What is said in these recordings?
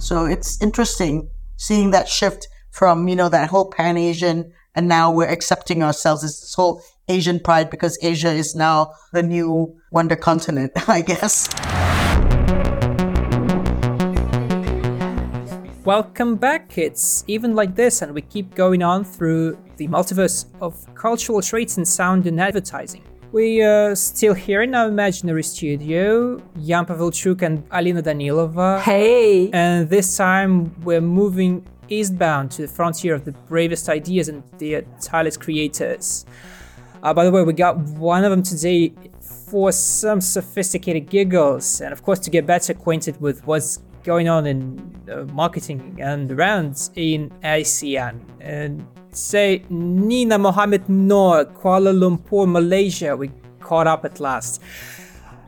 So it's interesting seeing that shift from, you know, that whole pan Asian and now we're accepting ourselves as this whole Asian pride because Asia is now the new wonder continent, I guess. Welcome back, kids. Even like this, and we keep going on through the multiverse of cultural traits in sound and advertising. We are still here in our imaginary studio, Jan Pavelchuk and Alina Danilova. Hey! And this time we're moving eastbound to the frontier of the bravest ideas and the tireless creators. Uh, by the way, we got one of them today for some sophisticated giggles, and of course, to get better acquainted with what's going on in uh, marketing and around in ASEAN. And say Nina Mohammed Nor, Kuala Lumpur, Malaysia. We caught up at last.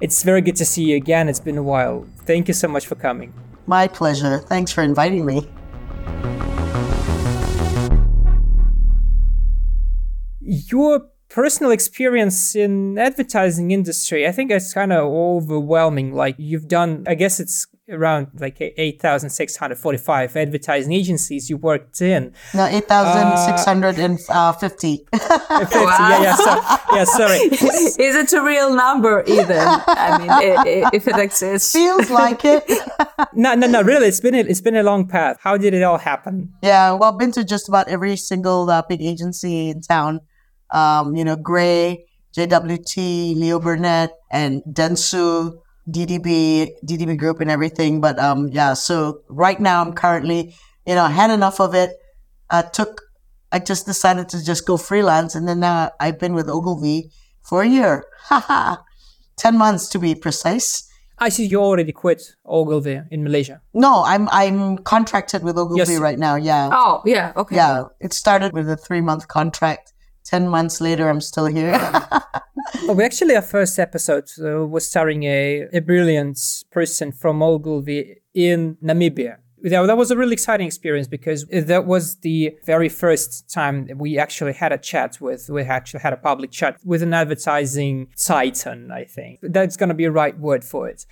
It's very good to see you again. It's been a while. Thank you so much for coming. My pleasure. Thanks for inviting me. Your personal experience in advertising industry, I think it's kind of overwhelming. Like you've done, I guess it's around like 8,645 advertising agencies you worked in. No, 8,650. Uh, 50. Yeah, yeah, so, yeah, sorry. Is it a real number even? I mean, if it exists. Feels like it. no, no, no, really, it's been, a, it's been a long path. How did it all happen? Yeah, well, I've been to just about every single uh, big agency in town. Um, you know, Grey, JWT, Leo Burnett, and Dentsu DDB, DDB Group, and everything. But um, yeah, so right now I'm currently, you know, I had enough of it. I took, I just decided to just go freelance, and then now I've been with Ogilvy for a year. Haha, ten months to be precise. I see you already quit Ogilvy in Malaysia. No, I'm I'm contracted with Ogilvy Yes. right now. Yeah, Oh, yeah, okay. yeah. It started with a three month contract. Ten months later, I'm still here. Oh, we actually, our first episode uh, was starring a, a brilliant person from Ogilvy in Namibia. That, that was a really exciting experience because that was the very first time we actually had a chat with, we actually had a public chat with an advertising titan, I think. That's going to be a right word for it.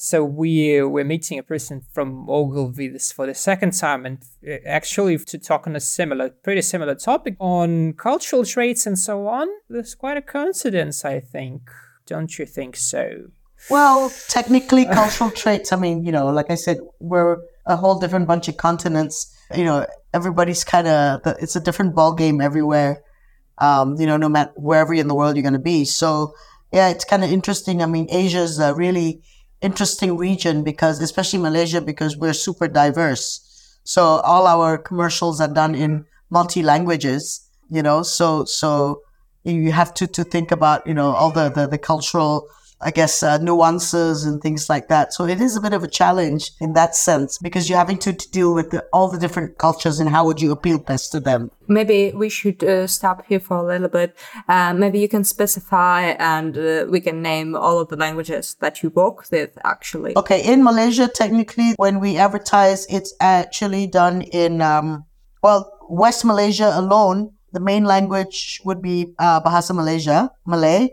So we were meeting a person from Ogilvy this for the second time, and uh, actually to talk on a similar, pretty similar topic on cultural traits and so on. There's quite a coincidence, I think. Don't you think so? Well, technically, cultural traits. I mean, you know, like I said, we're a whole different bunch of continents. You know, everybody's kind of it's a different ball game everywhere. Um, you know, no matter wherever in the world you're going to be. So, yeah, it's kind of interesting. I mean, Asia's a really interesting region because, especially Malaysia, because we're super diverse. So all our commercials are done in multi languages. You know, so so you have to to think about you know all the the, the cultural I guess, uh, nuances and things like that. So it is a bit of a challenge in that sense because you're having to, to deal with the, all the different cultures and how would you appeal best to them. Maybe we should uh, stop here for a little bit. Uh, maybe you can specify and uh, we can name all of the languages that you work with actually. Okay, in Malaysia, technically, when we advertise, it's actually done in, um, well, West Malaysia alone. The main language would be uh, Bahasa Malaysia, Malay,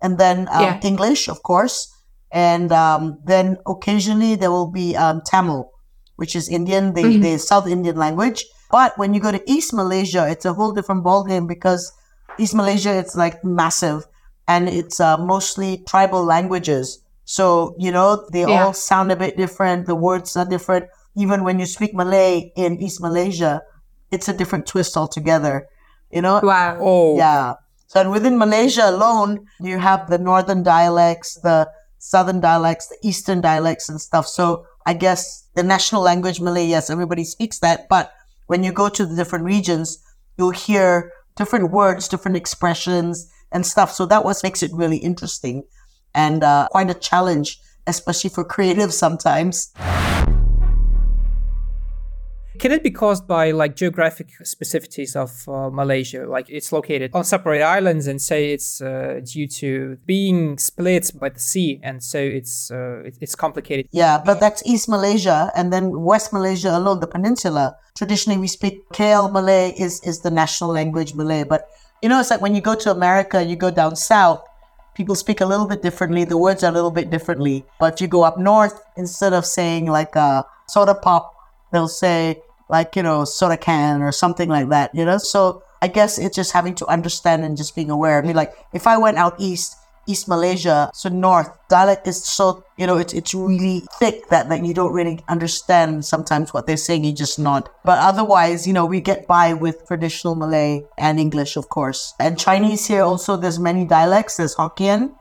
and then um, Yeah. English, of course. And um, then occasionally there will be um, Tamil, which is Indian, the, the South Indian language. But when you go to East Malaysia, it's a whole different ballgame because East Malaysia, it's like massive and it's uh, mostly tribal languages. So, you know, they Yeah. all sound a bit different. The words are different. Even when you speak Malay in East Malaysia, it's a different twist altogether. You know? Wow. Oh, Yeah. So and within Malaysia alone, you have the northern dialects, the southern dialects, the eastern dialects and stuff. So I guess the national language Malay, yes, everybody speaks that. But when you go to the different regions, you'll hear different words, different expressions and stuff. So that was makes it really interesting and uh, quite a challenge, especially for creatives sometimes. Can it be caused by like geographic specificities of uh, Malaysia? Like it's located on separate islands, and say it's uh, due to being split by the sea, and so it's uh, it's complicated. Yeah, but that's East Malaysia, and then West Malaysia along the peninsula. Traditionally, we speak KL Malay is is the national language Malay. But you know, it's like when you go to America, you go down south, people speak a little bit differently. The words are a little bit differently. But you go up north, instead of saying like a soda pop, they'll say like, you know, soda can or something like that, you know? So I guess it's just having to understand and just being aware. I mean, like if I went out east, East Malaysia, so north, dialect is so, you know, it's, it's really thick that, that you don't really understand sometimes what they're saying, you just nod. But otherwise, you know, we get by with traditional Malay and English, of course. And Chinese here also, there's many dialects. There's Hokkien,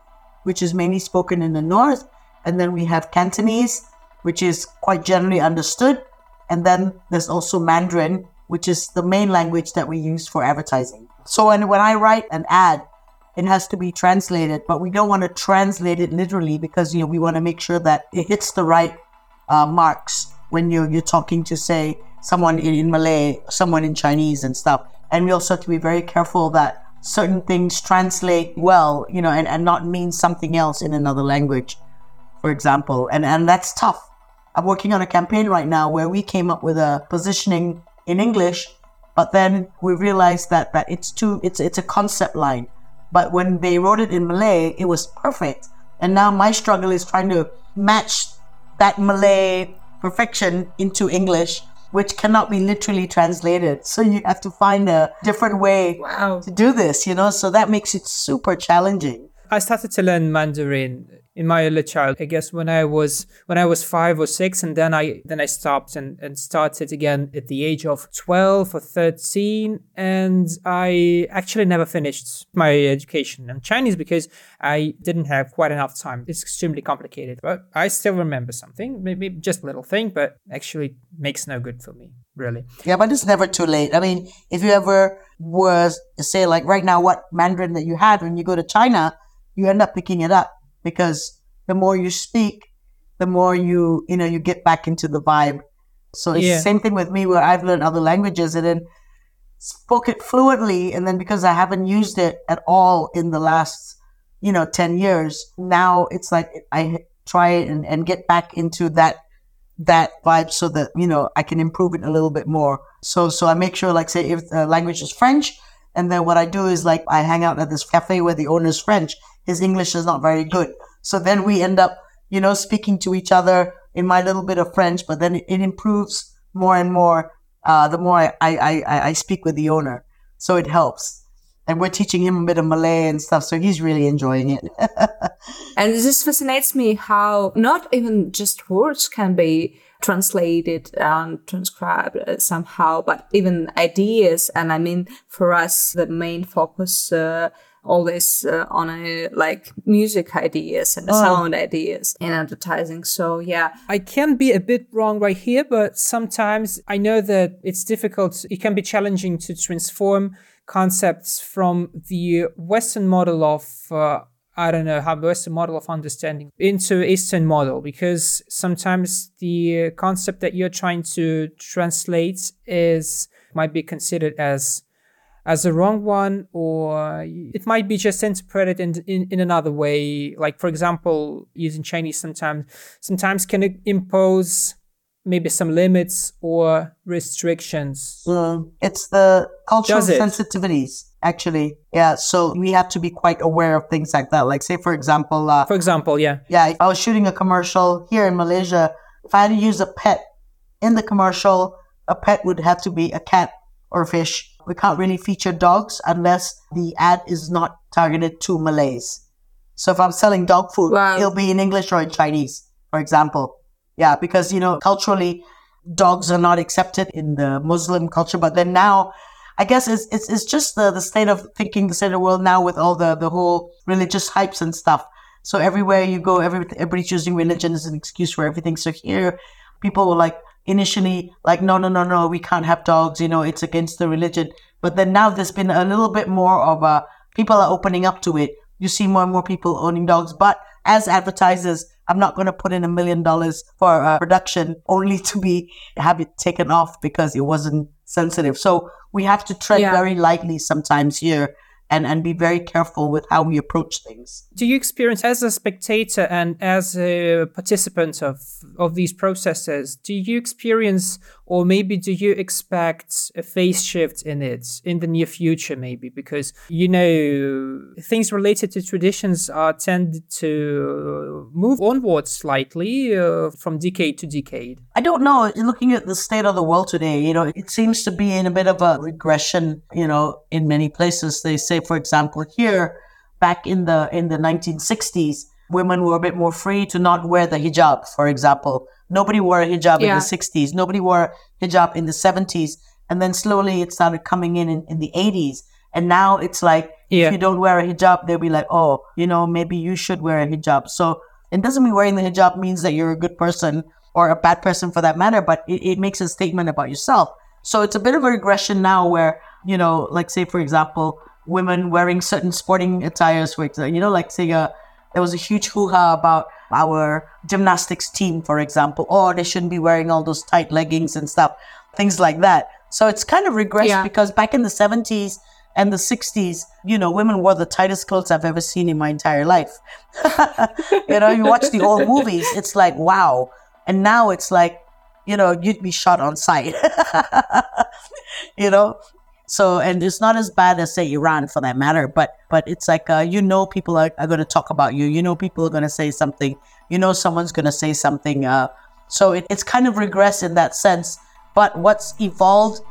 which is mainly spoken in the north. And then we have Cantonese, which is quite generally understood. And then there's also Mandarin, which is the main language that we use for advertising. So when, when I write an ad, it has to be translated, but we don't want to translate it literally because you know we want to make sure that it hits the right uh, marks when you're you're talking to say someone in, in Malay, someone in Chinese and stuff. And we also have to be very careful that certain things translate well, you know, and, and not mean something else in another language, for example. And and that's tough. I'm working on a campaign right now where we came up with a positioning in English, but then we realized that that it's too it's it's a concept line but when they wrote it in Malay, it was perfect. And now my struggle is trying to match that Malay perfection into English, which cannot be literally translated. So you have to find a different way Wow. to do this, you know? So that makes it super challenging. I started to learn Mandarin in my early child. I guess when I was when I was five or six, and then I then I stopped and, and started again at the age of twelve or thirteen, and I actually never finished my education in Chinese because I didn't have quite enough time. It's extremely complicated, but I still remember something, maybe just a little thing, but actually makes no good for me, really. Yeah, but it's never too late. I mean, if you ever was say like right now what Mandarin that you had when you go to China, you end up picking it up because the more you speak, the more you you know you get back into the vibe. So it's Yeah. the same thing with me where I've learned other languages and then spoke it fluently, and then because I haven't used it at all in the last you know ten years, now it's like I try and, and get back into that that vibe so that you know I can improve it a little bit more. So so I make sure like say if the language is French, and then what I do is like I hang out at this cafe where the owner's French. His English is not very good, so then we end up you know speaking to each other in my little bit of French, but then it, improves more and more uh, the more I, I, I, I speak with the owner. So it helps. And we're teaching him a bit of Malay and stuff, so he's really enjoying it. And this fascinates me how not even just words can be translated and transcribed uh, somehow, but even ideas. And I mean, for us, the main focus uh, always uh, on a, like music ideas and sound ideas in advertising. So yeah, I can be a bit wrong right here, but sometimes I know that it's difficult. It can be challenging to transform concepts from the Western model of, uh, I don't know, how Western model of understanding into Eastern model, because sometimes the concept that you're trying to translate is might be considered as as a wrong one or it might be just interpreted in, in, in another way like for example using chinese sometimes sometimes can it impose maybe some limits or restrictions Mm, it's the cultural it? sensitivities, actually. Yeah, so we have to be quite aware of things like that. Like, say, for example, uh, for example yeah yeah, I was shooting a commercial here in Malaysia, if I had to use a pet in the commercial, a pet would have to be a cat or a fish. We can't really feature dogs unless the ad is not targeted to Malays. So if I'm selling dog food, Wow. it'll be in English or in Chinese, for example. Yeah, because you know culturally, dogs are not accepted in the Muslim culture. But then now, I guess it's it's, it's just the, the state of thinking, the state of the world now with all the the whole religious hypes and stuff. So everywhere you go, every, everybody's using religion as an excuse for everything. So here, people were like initially like, no, no, no, no, we can't have dogs. You know, it's against the religion. But then now there's been a little bit more of a people are opening up to it. You see more and more people owning dogs. But as advertisers, I'm not going to put in a million dollars for a production only to be have it taken off because it wasn't sensitive. So we have to tread Yeah. very lightly sometimes here and, and be very careful with how we approach things. do you experience as a spectator and as a participant of of these processes do you experience or maybe do you expect a phase shift in it in the near future maybe because you know things related to traditions are tend to move onwards slightly uh, from decade to decade I don't know. Looking at the state of the world today, you know, it seems to be in a bit of a regression, you know, in many places. They say, for example, here, back in the in the 1960s, women were a bit more free to not wear the hijab, for example. Nobody wore a hijab Yeah. in the 60s. Nobody wore hijab in the 70s. And then slowly it started coming in in, in the 80s. And now it's like, Yeah. if you don't wear a hijab, they'll be like, oh, you know, maybe you should wear a hijab. So it doesn't mean wearing the hijab means that you're a good person or a bad person for that matter, but it, it makes a statement about yourself. So it's a bit of a regression now where, you know, like say, for example, women wearing certain sporting attires, for example, you know, like say, uh, there was a huge hoo-ha about our gymnastics team, for example. Oh, they shouldn't be wearing all those tight leggings and stuff, things like that. So it's kind of regressed Yeah. because back in the 70s and the 60s, you know, women wore the tightest clothes I've ever seen in my entire life. you know, you watch the old movies, it's like, wow. And now it's like, you know, you'd be shot on sight. you know? So, and it's not as bad as say Iran for that matter, but but it's like uh, you know people are, are going to talk about you. You know people are going to say something. You know someone's going to say something. Uh, so it, it's kind of regress in that sense. But what's evolved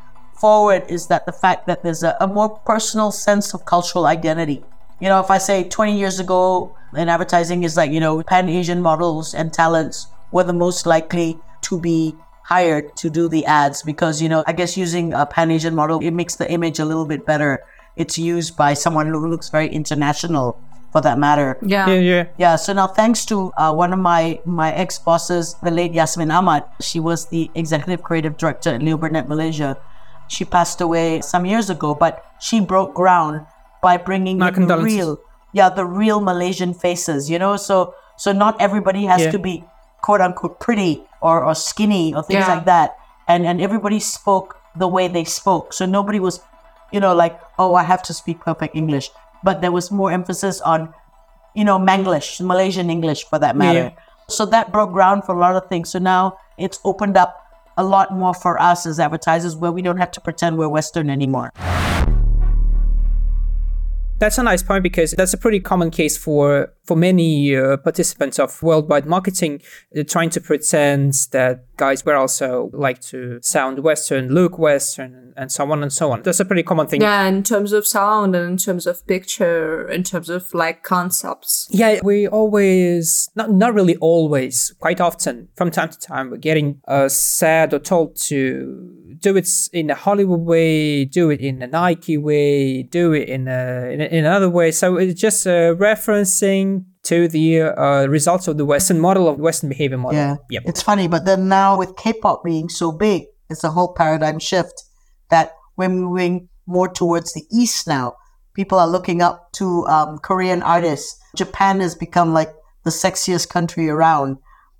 forward is that the fact that there's a, a more personal sense of cultural identity. You know, if I say 20 years ago in advertising is like, you know, Pan Asian models and talents were the most likely to be hired to do the ads because, you know, I guess using a Pan Asian model, it makes the image a little bit better. It's used by someone who looks very international for that matter. Yeah. yeah yeah Yeah, so now thanks to uh, one of my my ex bosses, the late Yasmin Ahmad, she was the executive creative director at Leo Burnett Malaysia. She passed away some years ago, but she broke ground by bringing in the real, yeah, the real Malaysian faces. You know, so so not everybody has Yeah. to be quote unquote pretty or, or skinny or things Yeah. like that, and and everybody spoke the way they spoke. So nobody was, you know, like oh I have to speak perfect English, but there was more emphasis on you know, Manglish, Malaysian English for that matter. So that broke ground for a lot of things. So now it's opened up a lot more for us as advertisers where we don't have to pretend we're Western anymore. That's a nice point because that's a pretty common case for for many uh, participants of worldwide marketing, uh, trying to pretend that guys were also like to sound Western, look Western, and so on and so on. That's a pretty common thing. Yeah, in terms of sound and in terms of picture, in terms of like concepts. Yeah, we always, not, not really always, quite often, from time to time, we're getting uh, said or told to do it in a Hollywood way, do it in a Nike way, do it in, a, in, a, in another way. So it's just uh, referencing to the uh, results of the Western model, of Western behavior model. Yeah. Yep. It's funny, but then now with K-pop being so big, it's a whole paradigm shift that we're moving more towards the East now. People are looking up to um, Korean artists. Japan has become like the sexiest country around.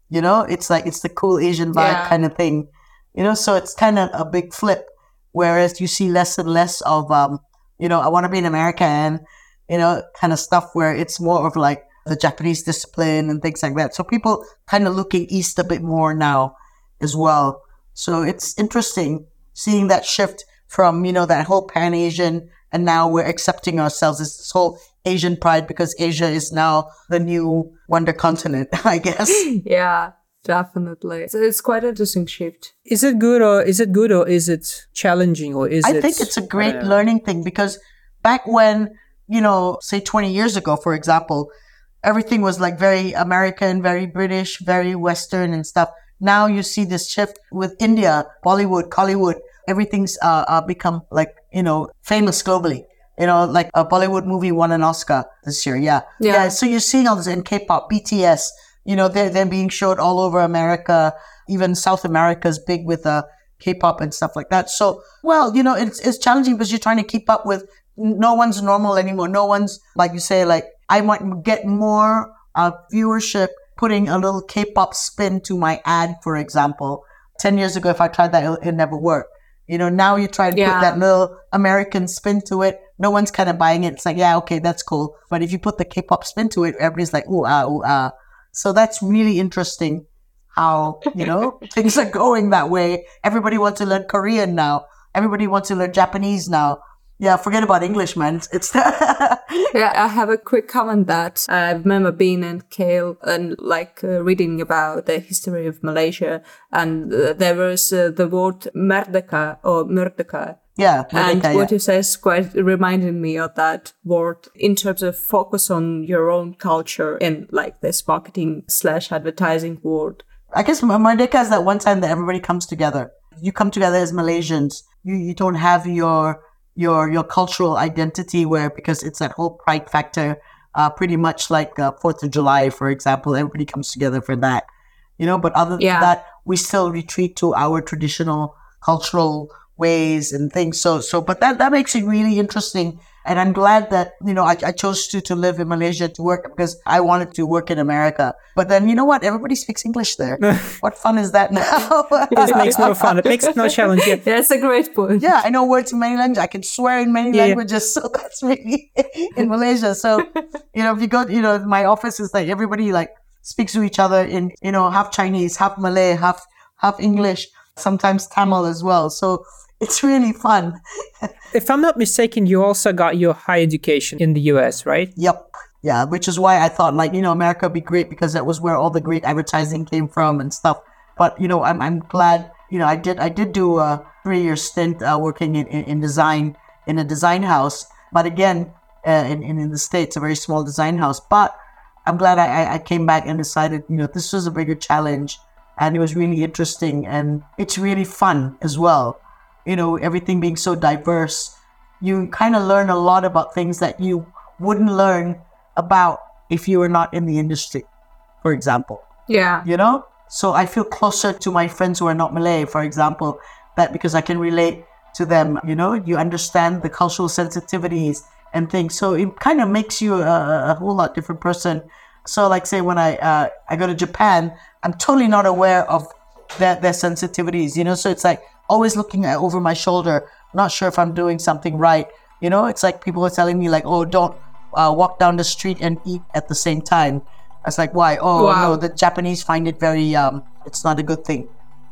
You know, it's like it's the cool Asian vibe Yeah. kind of thing. You know, so it's kind of a big flip. Whereas you see less and less of, um, you know, I want to be an American, you know, kind of stuff where it's more of like the Japanese discipline and things like that. So people kind of looking east a bit more now as well. So it's interesting seeing that shift from, you know, that whole pan Asian and now we're accepting ourselves as this whole Asian pride because Asia is now the new wonder continent, I guess. Yeah, definitely. So it's quite an interesting shift. Is it good or is it good or is it challenging or is I it? I think it's a great don't learning thing because back when, you know, say 20 years ago, for example, everything was like very American, very British, very Western and stuff. Now you see this shift with India, Bollywood, Hollywood, everything's uh, uh, become like, you know, famous globally. You know, like a Bollywood movie won an Oscar this year. Yeah. Yeah. So you're seeing all this in K-pop, BTS, you know, they're, they're being showed all over America. Even South America's big with uh, K-pop and stuff like that. So, well, you know, it's, it's challenging because you're trying to keep up with no one's normal anymore. No one's, like you say, like, I might get more uh, viewership putting a little K-pop spin to my ad, for example. 10 years ago, if I tried that, it, it never worked. You know, now you try to Yeah. put that little American spin to it. No one's kind of buying it. It's like, yeah, okay, that's cool. But if you put the K-pop spin to it, everybody's like, ooh, ah, ooh, ah. So that's really interesting how, you know, things are going that way. Everybody wants to learn Korean now. Everybody wants to learn Japanese now. Yeah, forget about English, man. It's yeah. I have a quick comment that I remember being in KL and like uh, reading about the history of Malaysia, and uh, there was uh, the word merdeka or merdeka. Yeah, and merdeka, what yeah. you say is quite reminding me of that word in terms of focus on your own culture in like this marketing slash advertising world. I guess Merdeka is that one time that everybody comes together. You come together as Malaysians. You you don't have your your your cultural identity where because it's that whole pride factor. Uh, pretty much like uh, Fourth of July, for example, everybody comes together for that. You know, but other Yeah. than that, we still retreat to our traditional cultural ways and things. So so, but that that makes it really interesting. And I'm glad that you know I, I chose to to live in Malaysia to work because I wanted to work in America. But then you know what? Everybody speaks English there. what fun is that now? It makes no fun. It makes no challenge. Yeah. That's a great point. yeah, I know words in many languages. I can swear in many Yeah, yeah. languages. So that's really in Malaysia. So, you know, if you go, you know, my office is like everybody like speaks to each other in, you know, half Chinese, half Malay, half, half English, sometimes Tamil as well. So it's really fun. If I'm not mistaken, you also got your higher education in the US, right? Yep. Yeah, which is why I thought like, you know, America would be great because that was where all the great advertising came from and stuff. But, you know, I'm, I'm glad, you know, I did, I did do a three year stint uh, working in, in, in design, in a design house. But again, uh, in, in, in the States, a very small design house. But I'm glad I- I came back and decided, you know, this was a bigger challenge and it was really interesting and it's really fun as well. You know, everything being so diverse, you kind of learn a lot about things that you wouldn't learn about if you were not in the industry, for example. Yeah. you know? So i feel closer to my friends who are not malay for example that because i can relate to them you know? You understand the cultural sensitivities and things. So it kind of makes you a, a whole lot different person. So like say when i uh, i go to japan i'm totally not aware of their, their sensitivities you know? So it's like always looking at over my shoulder not sure if i'm doing something right you know it's like people are telling me like oh don't uh, walk down the street and eat at the same time I was like, why? Oh Wow. no, the Japanese find it very um, it's not a good thing,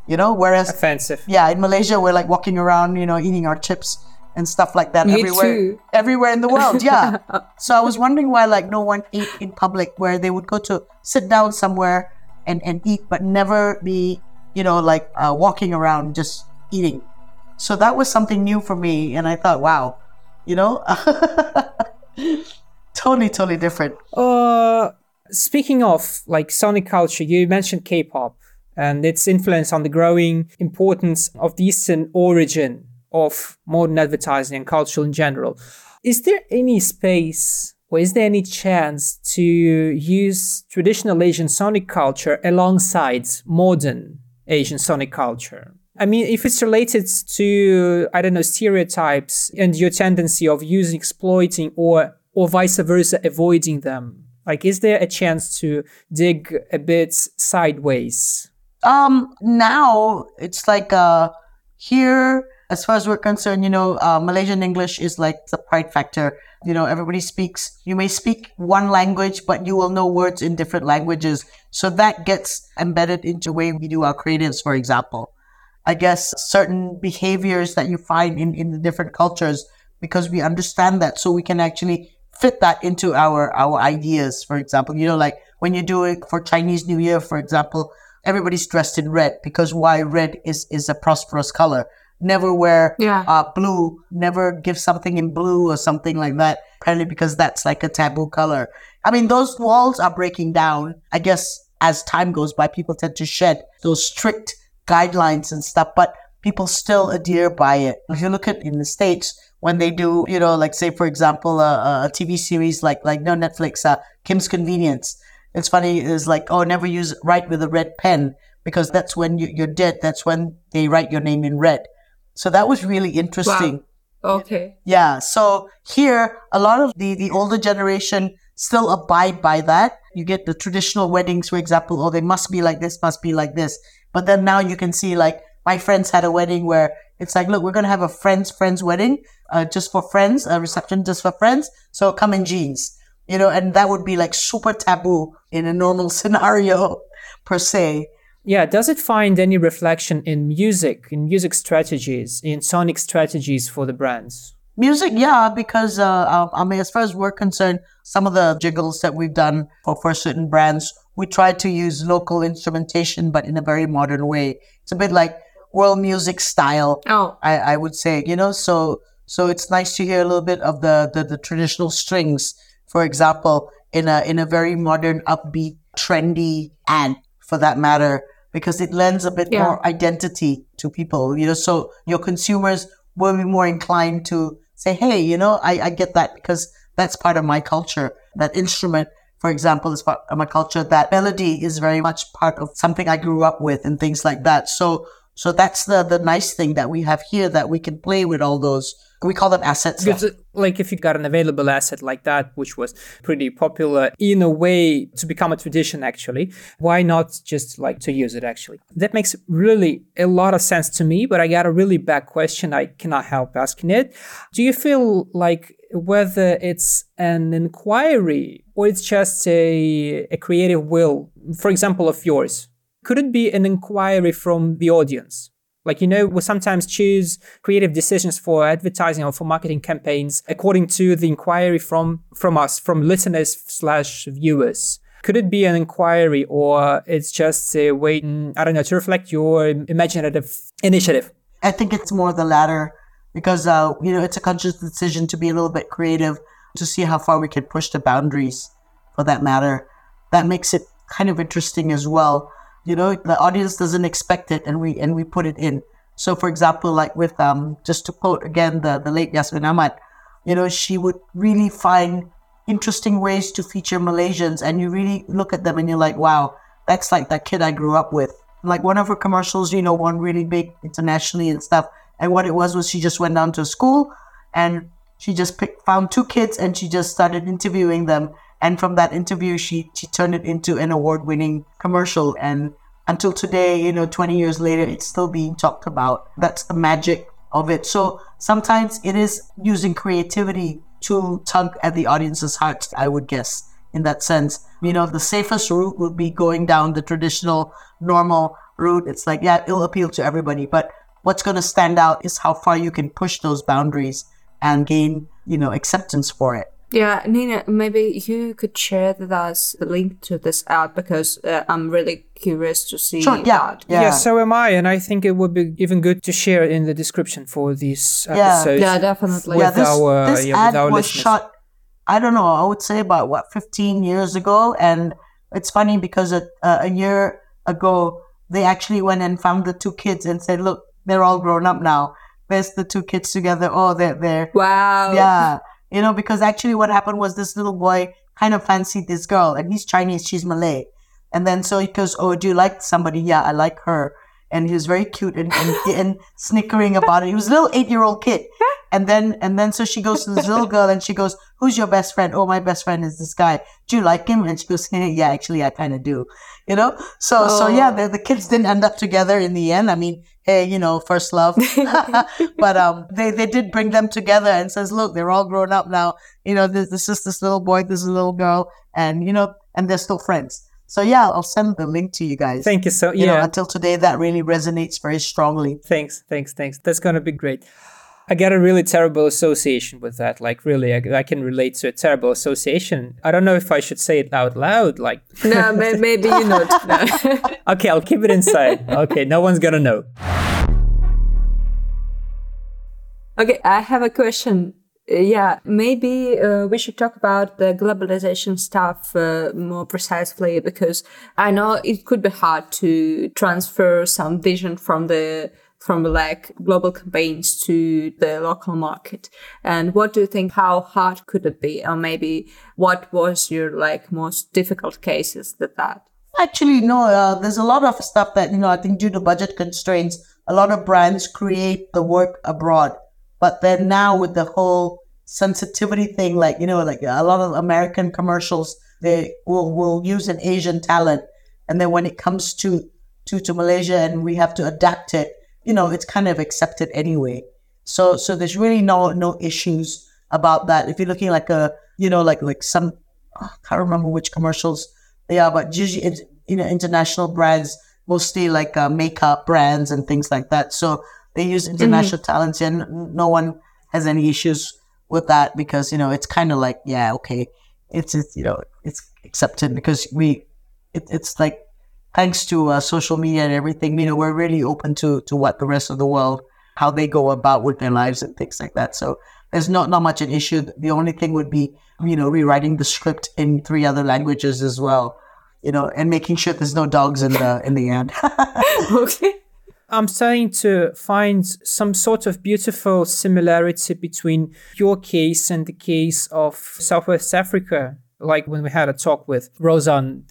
you know. Whereas, Offensive. yeah, in Malaysia we're like walking around, you know, eating our chips and stuff like that Me everywhere, too. everywhere in the world. Yeah. so I was wondering why like no one ate in public, where they would go to sit down somewhere and and eat, but never be, you know, like uh, walking around just eating. So that was something new for me, and I thought, wow, you know, totally, totally different. Uh, speaking of like Sonic culture, you mentioned K-pop and its influence on the growing importance of the Eastern origin of modern advertising and culture in general. Is there any space or is there any chance to use traditional Asian Sonic culture alongside modern Asian Sonic culture? I mean, if it's related to, I don't know, stereotypes and your tendency of using, exploiting, or or vice versa, avoiding them, like, is there a chance to dig a bit sideways? Um, now it's like uh here, as far as we're concerned, you know, uh, Malaysian English is like the pride factor. You know, everybody speaks. You may speak one language, but you will know words in different languages. So that gets embedded into the way we do our creatives, for example. I guess certain behaviors that you find in, in the different cultures because we understand that. So we can actually fit that into our our ideas. For example you know like when you do it for chinese new year for example everybody's dressed in red because why red is is a prosperous color. Never wear Yeah. uh, blue. Never give something in blue or something like that apparently because that's like a taboo color. I mean those walls are breaking down i guess as time goes by people tend to shed those strict guidelines and stuff but people still adhere by it if you look at in the states when they do you know like say for example a, a tv series like like no netflix uh, kim's convenience it's funny is like oh never use write with a red pen because that's when you, you're dead that's when they write your name in red so that was really interesting Okay. yeah. So here, a lot of the, the older generation still abide by that. You get the traditional weddings, for example, oh, they must be like this, must be like this. But then now you can see, like, my friends had a wedding where it's like, look, we're going to have a friend's friend's wedding, uh, just for friends, a reception just for friends. So come in jeans, you know, and that would be like super taboo in a normal scenario per se. Yeah, does it find any reflection in music, in music strategies, in sonic strategies for the brands? Music, yeah, because uh, I mean, as far as we're concerned, some of the jiggles that we've done for, for certain brands, we try to use local instrumentation, but in a very modern way. It's a bit like world music style. Oh, I, I would say, you know, so so it's nice to hear a little bit of the, the, the traditional strings, for example, in a in a very modern, upbeat, trendy and for that matter, because it lends a bit Yeah. more identity to people, you know, so your consumers will be more inclined to say, Hey, you know, I, I get that because that's part of my culture. That instrument, for example, is part of my culture. That melody is very much part of something I grew up with and things like that. So so that's the the nice thing that we have here that we can play with all those. We call them assets. Because, uh, like, if you got an available asset like that, which was pretty popular in a way to become a tradition, actually, why not just like to use it? Actually, that makes really a lot of sense to me. But I got a really bad question. I cannot help asking it. Do you feel like whether it's an inquiry or it's just a, a creative will, for example, of yours? Could it be an inquiry from the audience? Like, you know, we sometimes choose creative decisions for advertising or for marketing campaigns according to the inquiry from, from us, from listeners slash viewers. Could it be an inquiry or it's just a way, I don't know, to reflect your imaginative initiative? I think it's more the latter because uh, you know it's a conscious decision to be a little bit creative to see how far we can push the boundaries for that matter. That makes it kind of interesting as well. You know, the audience doesn't expect it, and we and we put it in. So, for example, like with um, just to quote again the the late Yasmin Ahmad, you know, she would really find interesting ways to feature Malaysians, and you really look at them and you're like, wow, that's like that kid I grew up with. Like one of her commercials, you know, won really big internationally and stuff. And what it was was she just went down to school and she just picked, found two kids and she just started interviewing them. And from that interview, she she turned it into an award-winning commercial. And until today, you know, 20 years later, it's still being talked about. That's the magic of it. So sometimes it is using creativity to tug at the audience's hearts, I would guess, in that sense. You know, the safest route would be going down the traditional, normal route. It's like, yeah, it'll appeal to everybody. But what's going to stand out is how far you can push those boundaries and gain, you know, acceptance for it. Yeah, Nina, maybe you could share with us the link to this ad because uh, I'm really curious to see Sure, yeah, that. yeah. Yeah, so am I. And I think it would be even good to share in the description for these Yeah. episodes. Yeah, definitely. With yeah, this, our, this yeah, with ad our was listeners. shot, I don't know, I would say about what, 15 years ago. And it's funny because a, uh, a year ago, they actually went and found the two kids and said, look, they're all grown up now. Where's the two kids together? Oh, they're there. Wow. Yeah. You know, because actually what happened was this little boy kind of fancied this girl and he's Chinese, she's Malay. And then so he goes, Oh, do you like somebody? Yeah, I like her. And he was very cute and, and, and snickering about it. He was a little eight year old kid. And then and then so she goes to this little girl and she goes, Who's your best friend? Oh, my best friend is this guy. Do you like him? And she goes, Yeah, actually I kinda do. You know? So so oh. yeah, the, the kids didn't end up together in the end. I mean, hey, you know, first love. but um they, they did bring them together and says, Look, they're all grown up now. You know, this, this is this little boy, this is a little girl, and you know, and they're still friends. So yeah, I'll send the link to you guys. Thank you so you yeah. know, until today that really resonates very strongly. Thanks, thanks, thanks. That's gonna be great. I got a really terrible association with that. Like, really, I, I can relate to a terrible association. I don't know if I should say it out loud. Like, No, may- maybe you know. No. okay, I'll keep it inside. Okay, no one's gonna know. Okay, I have a question. Uh, yeah, maybe uh, we should talk about the globalization stuff uh, more precisely because I know it could be hard to transfer some vision from the from like global campaigns to the local market. And what do you think? How hard could it be? Or maybe what was your like most difficult cases with that? Actually, no. Uh, there's a lot of stuff that you know. I think due to budget constraints, a lot of brands create the work abroad. But then now with the whole sensitivity thing, like you know, like a lot of American commercials, they will will use an Asian talent, and then when it comes to to to Malaysia and we have to adapt it, you know, it's kind of accepted anyway. So so there's really no no issues about that. If you're looking like a you know like like some I can't remember which commercials they are, but usually you know international brands mostly like uh, makeup brands and things like that. So they use international talents, and no one has any issues with that because you know it's kind of like yeah, okay, it's, it's you know it's accepted because we it, it's like thanks to uh, social media and everything, you know, we're really open to to what the rest of the world how they go about with their lives and things like that. So there's not not much an issue. The only thing would be you know rewriting the script in three other languages as well, you know, and making sure there's no dogs in the in the end. okay. I'm starting to find some sort of beautiful similarity between your case and the case of Southwest Africa. Like when we had a talk with Rosan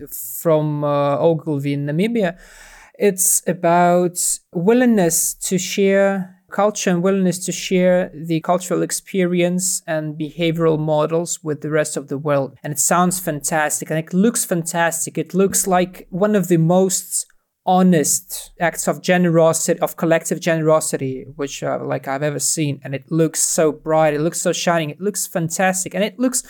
from uh, Ogilvy in Namibia, it's about willingness to share culture and willingness to share the cultural experience and behavioral models with the rest of the world. And it sounds fantastic and it looks fantastic. It looks like one of the most honest acts of generosity of collective generosity which uh, like i've ever seen and it looks so bright it looks so shining it looks fantastic and it looks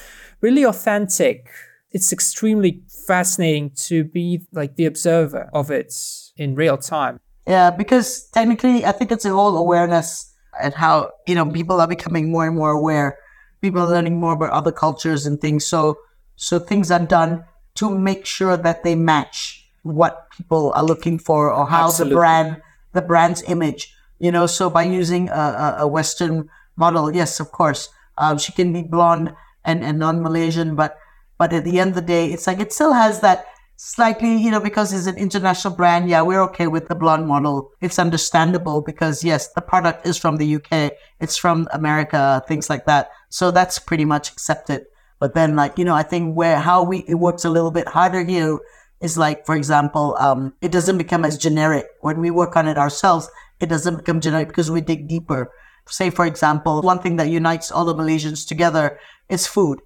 really authentic it's extremely fascinating to be like the observer of it in real time Yeah, because technically, I think it's a whole awareness and how you know people are becoming more and more aware. People are learning more about other cultures and things. So, so things are done to make sure that they match what people are looking for or how Absolutely. the brand, the brand's image. You know, so by using a, a, a Western model, yes, of course, um, she can be blonde and, and non-Malaysian, but but at the end of the day, it's like it still has that slightly, you know, because it's an international brand. Yeah, we're okay with the blonde model. It's understandable because yes, the product is from the UK, it's from America, things like that. So that's pretty much accepted. But then, like you know, I think where how we it works a little bit harder here is like, for example, um, it doesn't become as generic when we work on it ourselves. It doesn't become generic because we dig deeper. Say, for example, one thing that unites all the Malaysians together is food.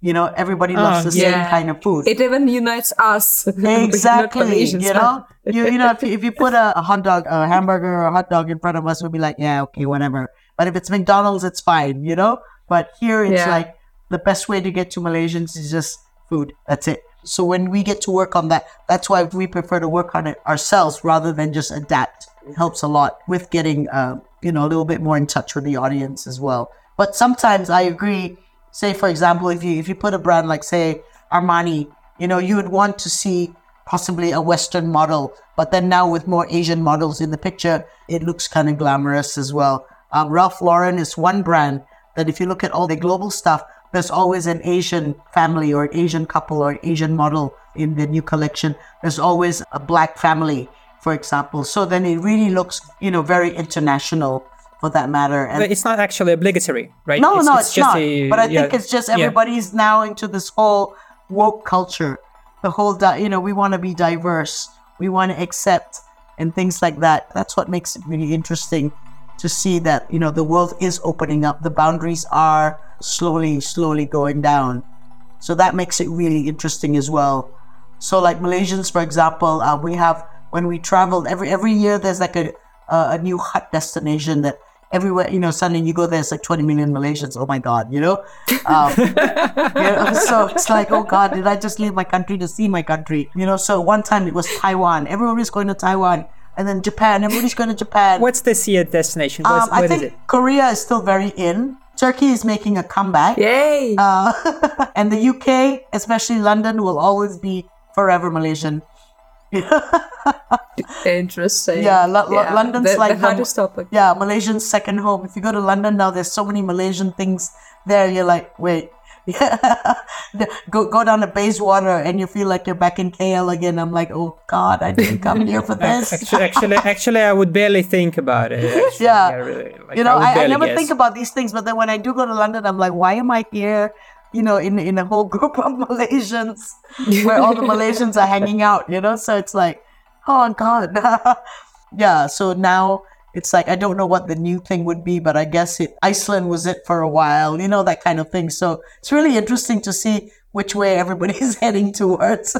You know, everybody loves Oh, the yeah. same kind of food. It even unites us. Exactly. You know, you, you know, if you, if you put a, a hot dog, a hamburger, or a hot dog in front of us, we'll be like, yeah, okay, whatever. But if it's McDonald's, it's fine. You know. But here, it's Yeah. like the best way to get to Malaysians is just food. That's it. So when we get to work on that, that's why we prefer to work on it ourselves rather than just adapt. It helps a lot with getting, uh, you know, a little bit more in touch with the audience as well. But sometimes I agree. Say, for example, if you if you put a brand like say Armani, you know, you would want to see possibly a Western model, but then now with more Asian models in the picture, it looks kind of glamorous as well. Um, Ralph Lauren is one brand that if you look at all the global stuff, there's always an Asian family or an Asian couple or an Asian model in the new collection. There's always a black family, for example. So then it really looks, you know, very international for that matter. And But it's not actually obligatory right no, no, it's, just not. a- but I yeah, think it's just yeah. everybody's now into this whole woke culture. The whole, di- you know, we want to be diverse. We want to accept and things like that. That's what makes it really interesting to see that, you know, the world is opening up. The boundaries are slowly, slowly going down. So that makes it really interesting as well. So like Malaysians, for example, uh, we have when we travel every every year there's like a a, a new hot destination that everywhere you know suddenly you go there it's like 20 million Malaysians. Oh my god, you know. Um, you know, so it's like oh god, did I just leave my country to see my country? You know. So one time it was Taiwan. Everyone is going to Taiwan, and then Japan. Everybody's going to Japan. What's the SEA destination? Um, I what is think it? Korea is still very in. Turkey is making a comeback. Yay! Uh, and the UK, especially London, will always be forever Malaysian. Interesting. Yeah, Lo- Lo- London's the, like the the- hardest topic. Yeah, Malaysian's second home. If you go to London now, there's so many Malaysian things there. You're like, wait. go go down to Bayswater and you feel like you're back in KL again. I'm like, oh God, I didn't come here for this. Actually, actually, actually, I would barely think about it. actually. Yeah. really, like, you know, would I, I never guess. think about these things, but then when I do go to London, I'm like, why am I here? You know, in in a whole group of Malaysians where all the Malaysians are hanging out. You know, so it's like, oh God, yeah. So now it's like I don't know what the new thing would be, but I guess it Iceland was it for a while. You know that kind of thing. So it's really interesting to see which way everybody is heading towards.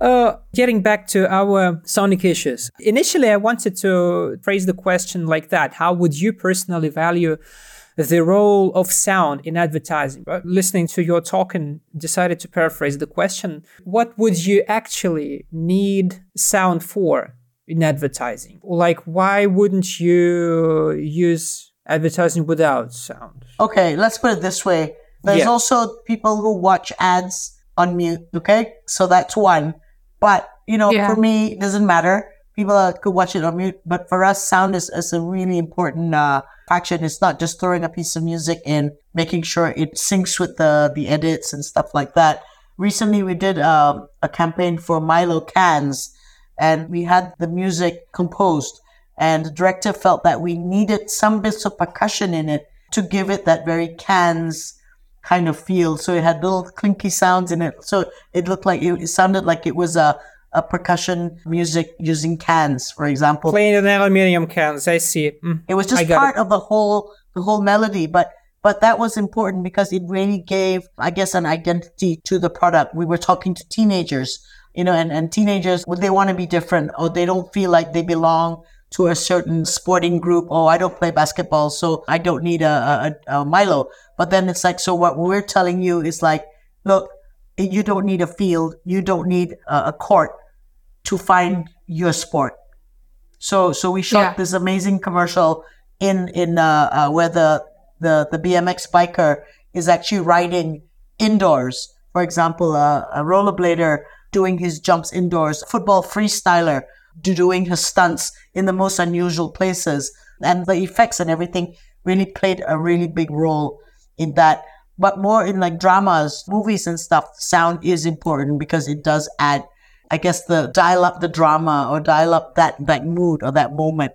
Uh, getting back to our sonic issues. Initially, I wanted to phrase the question like that: How would you personally value the role of sound in advertising. Listening to your talk and decided to paraphrase the question, what would you actually need sound for in advertising? Like, why wouldn't you use advertising without sound? Okay, let's put it this way. There's Yeah. also people who watch ads on mute. Okay, so that's one. But you know, Yeah. for me, it doesn't matter. People uh, could watch it on mute, but for us, sound is, is a really important uh, faction. It's not just throwing a piece of music in, making sure it syncs with the the edits and stuff like that. Recently, we did um, a campaign for Milo cans, and we had the music composed. And the director felt that we needed some bits of percussion in it to give it that very cans kind of feel. So it had little clinky sounds in it. So it looked like it, it sounded like it was a, a percussion music using cans, for example. Playing and aluminium cans, I see. Mm. It was just part of the whole the whole melody, but but that was important because it really gave, I guess, an identity to the product. We were talking to teenagers, you know, and, and teenagers they want to be different or they don't feel like they belong to a certain sporting group. Oh, I don't play basketball, so I don't need a, a, a Milo. But then it's like, so what we're telling you is like, look, you don't need a field, you don't need a, court to find your sport. So so we shot Yeah. this amazing commercial in in uh, uh, where the, the the BMX biker is actually riding indoors. For example, uh, a rollerblader doing his jumps indoors, football freestyler doing his stunts in the most unusual places, and the effects and everything really played a really big role in that. But more in like dramas, movies and stuff, sound is important because it does add I guess the dial up the drama or dial up that that mood or that moment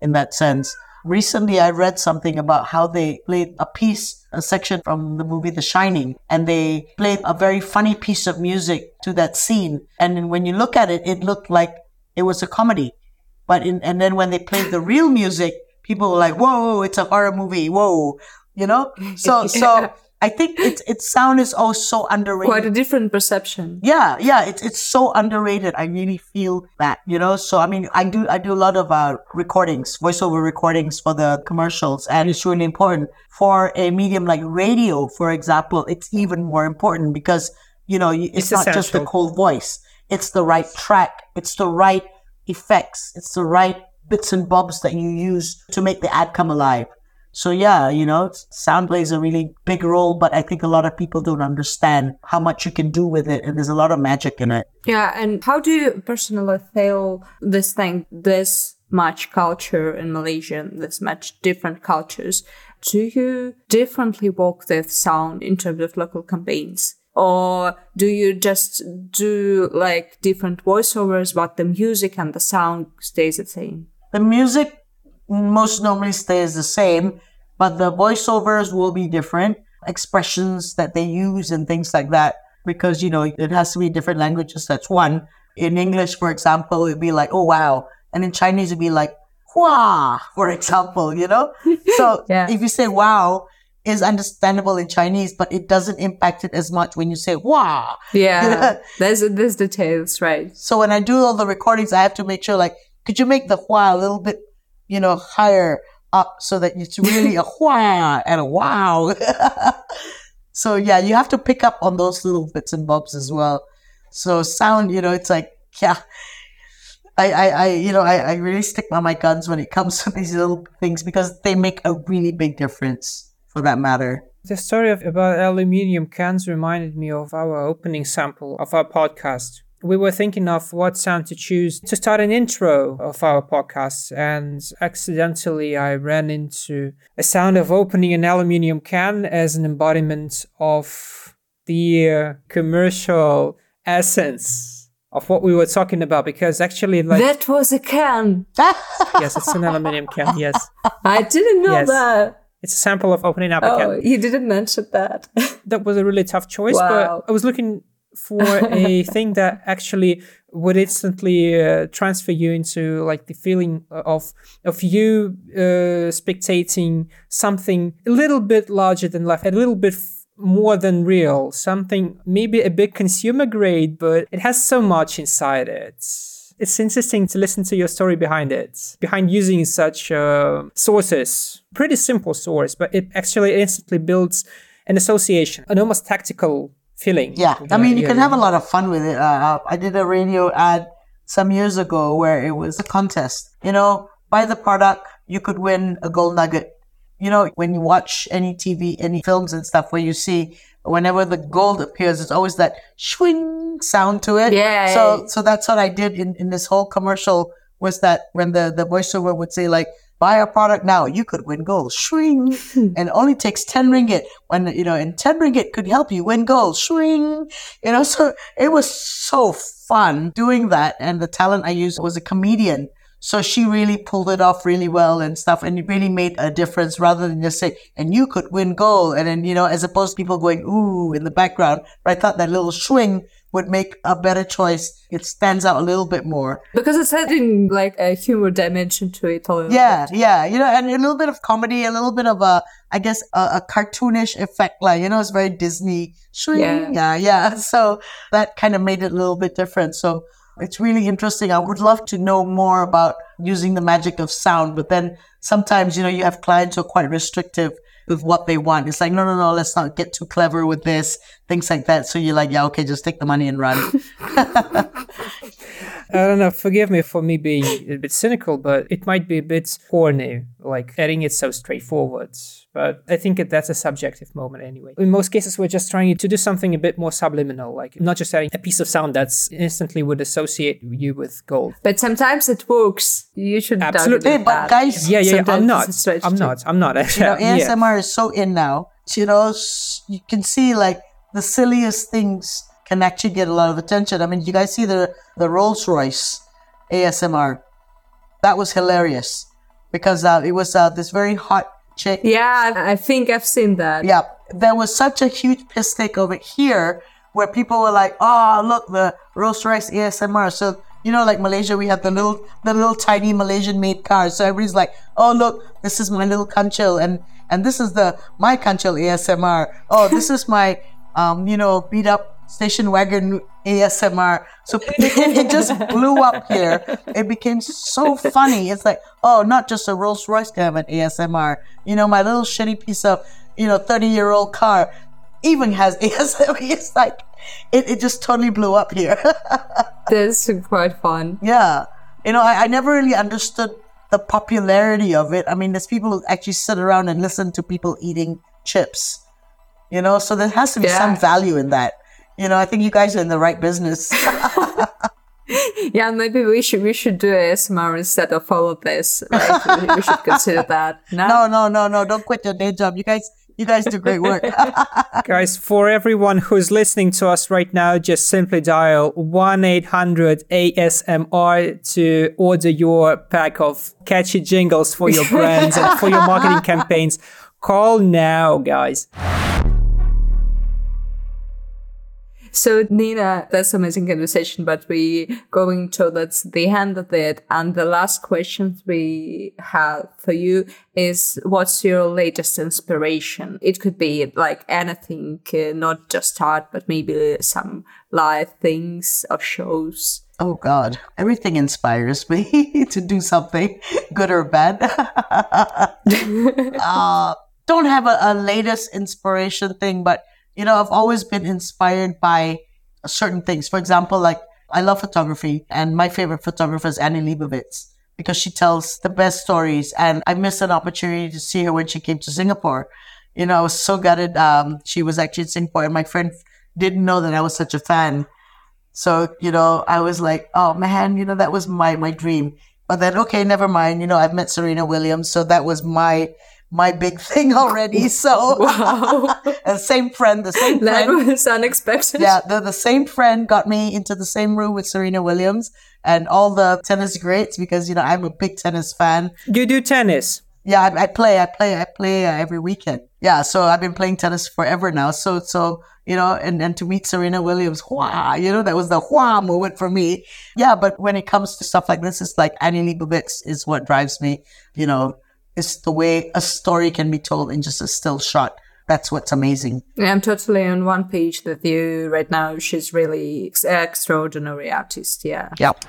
in that sense. Recently, I read something about how they played a piece, a section from the movie The Shining, and they played a very funny piece of music to that scene. And when you look at it, it looked like it was a comedy. But in, and then when they played the real music, people were like, "Whoa, it's a horror movie!" Whoa, you know. So, so I think it's its sound is also underrated. Quite a different perception. Yeah, yeah, it's it's so underrated. I really feel that, you know. So I mean, I do I do a lot of uh, recordings, voiceover recordings for the commercials, and it's really important for a medium like radio, for example. It's even more important because you know it's, It's not just the cold voice; it's the right track, it's the right effects, it's the right bits and bobs that you use to make the ad come alive. So yeah, you know, sound plays a really big role, but I think a lot of people don't understand how much you can do with it, and there's a lot of magic in it. Yeah, and how do you personally feel this thing, this much culture in Malaysia, this much different cultures? Do you differently work with sound in terms of local campaigns? Or do you just do like different voiceovers, but the music and the sound stays the same? The music most normally stays the same, but the voiceovers will be different. Expressions that they use and things like that, because you know it has to be different languages. That's one. In English, for example, it'd be like, "Oh wow," and in Chinese, it'd be like, "Hua," for example. You know. So Yeah. if you say "wow," is understandable in Chinese, but it doesn't impact it as much when you say "wow." Yeah, there's there's details, right? So when I do all the recordings, I have to make sure, like, could you make the hua a little bit, you know, higher up so that it's really a hua and a wow. so yeah, you have to pick up on those little bits and bobs as well. So sound, you know, it's like, yeah. I, I, I you know, I, I really stick by my guns when it comes to these little things because they make a really big difference for that matter. The story of, about aluminium cans reminded me of our opening sample of our podcast. We were thinking of what sound to choose to start an intro of our podcast, and accidentally I ran into a sound of opening an aluminium can as an embodiment of the uh, commercial essence of what we were talking about. Because actually, like, that was a can. yes, it's an aluminium can. Yes, I didn't know Yes. that. it's a sample of opening up a can. Oh, you didn't mention that. that was a really tough choice, Wow. but I was looking for a thing that actually would instantly uh, transfer you into like the feeling of of you uh, spectating something a little bit larger than life, a little bit f- more than real, something maybe a bit consumer grade, but it has so much inside it. it's interesting to listen to your story behind it, behind using such uh, sources. Pretty simple source, but it actually instantly builds an association, an almost tactical feeling. Yeah, I mean, you can have a lot of fun with it. Uh, I did a radio ad some years ago where it was a contest. You know, buy the product, you could win a gold nugget. You know, when you watch any TV, any films and stuff where you see whenever the gold appears, it's always that swing sound to it. Yeah. So, so that's what I did in, in this whole commercial was that when the, the voiceover would say like, buy a product now, you could win gold. Swing. and only takes 10 ringgit when, you know, and 10 ringgit could help you win gold. Swing. You know, so it was so fun doing that. And the talent I used was a comedian. So she really pulled it off really well and stuff. And it really made a difference rather than just say, and you could win gold. And then, you know, as opposed to people going, ooh, in the background. But I thought that little swing would make a better choice. It stands out a little bit more. Because it's adding like a humor dimension to it. A yeah, bit. yeah. You know, and a little bit of comedy, a little bit of a, I guess, a, a cartoonish effect. Like, you know, it's very Disney. Yeah. yeah, yeah. So that kind of made it a little bit different. So it's really interesting. I would love to know more about using the magic of sound, but then sometimes, you know, you have clients who are quite restrictive with what they want. It's like, no, no, no, let's not get too clever with this, things like that. So you're like, yeah, okay, just take the money and run. I don't know. Forgive me for me being a bit cynical, but it might be a bit corny, like adding it so straightforward. But I think that's a subjective moment anyway. In most cases, we're just trying to do something a bit more subliminal, like not just adding a piece of sound that's instantly would associate you with gold. But sometimes it works. You should absolutely. Hey, but guys, yeah, yeah, yeah I'm not. I'm not. I'm not. You know, ASMR yeah. is so in now. You know, you can see like the silliest things can actually get a lot of attention. I mean, you guys see the the Rolls Royce ASMR? That was hilarious because uh, it was uh, this very hot chick. Yeah, I think I've seen that. Yeah, there was such a huge piss take over here where people were like, "Oh, look, the Rolls Royce ASMR." So you know, like Malaysia, we have the little the little tiny Malaysian made cars. So everybody's like, "Oh, look, this is my little Kancil," and and this is the my Kancil ASMR. Oh, this is my um, you know, beat up station wagon ASMR. So it, it, just blew up here. It became so funny. It's like, oh, not just a Rolls Royce can have an ASMR. You know, my little shitty piece of, you know, 30 year old car even has ASMR. It's like, it, it just totally blew up here. That's quite fun. Yeah. You know, I, I never really understood the popularity of it. I mean, there's people who actually sit around and listen to people eating chips. You know, so there has to be yeah. some value in that. You know, I think you guys are in the right business. yeah, maybe we should we should do ASMR instead of all of this. Right? we should consider that. No? no, no, no, no. Don't quit your day job. You guys you guys do great work. guys, for everyone who's listening to us right now, just simply dial 1 800 ASMR to order your pack of catchy jingles for your brands and for your marketing campaigns. Call now, guys. So Nina, that's amazing conversation, but we going towards the end of it. And the last question we have for you is what's your latest inspiration? It could be like anything, uh, not just art, but maybe some live things or shows. Oh God, everything inspires me to do something good or bad. uh, don't have a, a latest inspiration thing, but you know, I've always been inspired by certain things. For example, like I love photography and my favorite photographer is Annie Leibovitz because she tells the best stories. And I missed an opportunity to see her when she came to Singapore. You know, I was so gutted. Um, she was actually in Singapore and my friend didn't know that I was such a fan. So, you know, I was like, oh man, you know, that was my, my dream. But then, okay, never mind. You know, I've met Serena Williams. So that was my my big thing already. So, wow. the same friend, the same friend. That was unexpected. Yeah, the, the same friend got me into the same room with Serena Williams and all the tennis greats because, you know, I'm a big tennis fan. You do tennis? Yeah, I, I play, I play, I play uh, every weekend. Yeah, so I've been playing tennis forever now. So, so, you know, and, and to meet Serena Williams, wow, you know, that was the wow moment for me. Yeah, but when it comes to stuff like this, it's like Annie Leibovitz is what drives me, you know, is the way a story can be told in just a still shot. That's what's amazing. Yeah, I'm totally on one page with you right now. She's really ex- extraordinary artist. Yeah. Yep.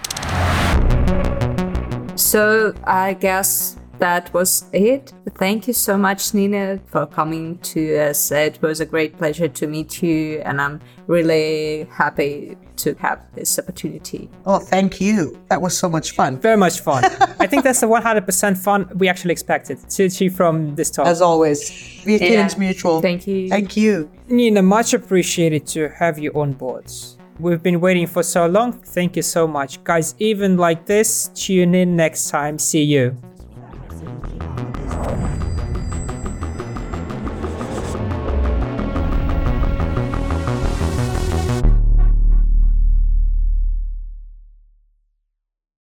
So I guess that was it. Thank you so much, Nina, for coming to us. It was a great pleasure to meet you, and I'm really happy to have this opportunity. Oh, thank you. That was so much fun. Very much fun. I think that's the 100% fun we actually expected to achieve from this talk. As always, the feelings Yeah. mutual. Thank you. Thank you. Nina, much appreciated to have you on board. We've been waiting for so long. Thank you so much. Guys, even like this, tune in next time. See you.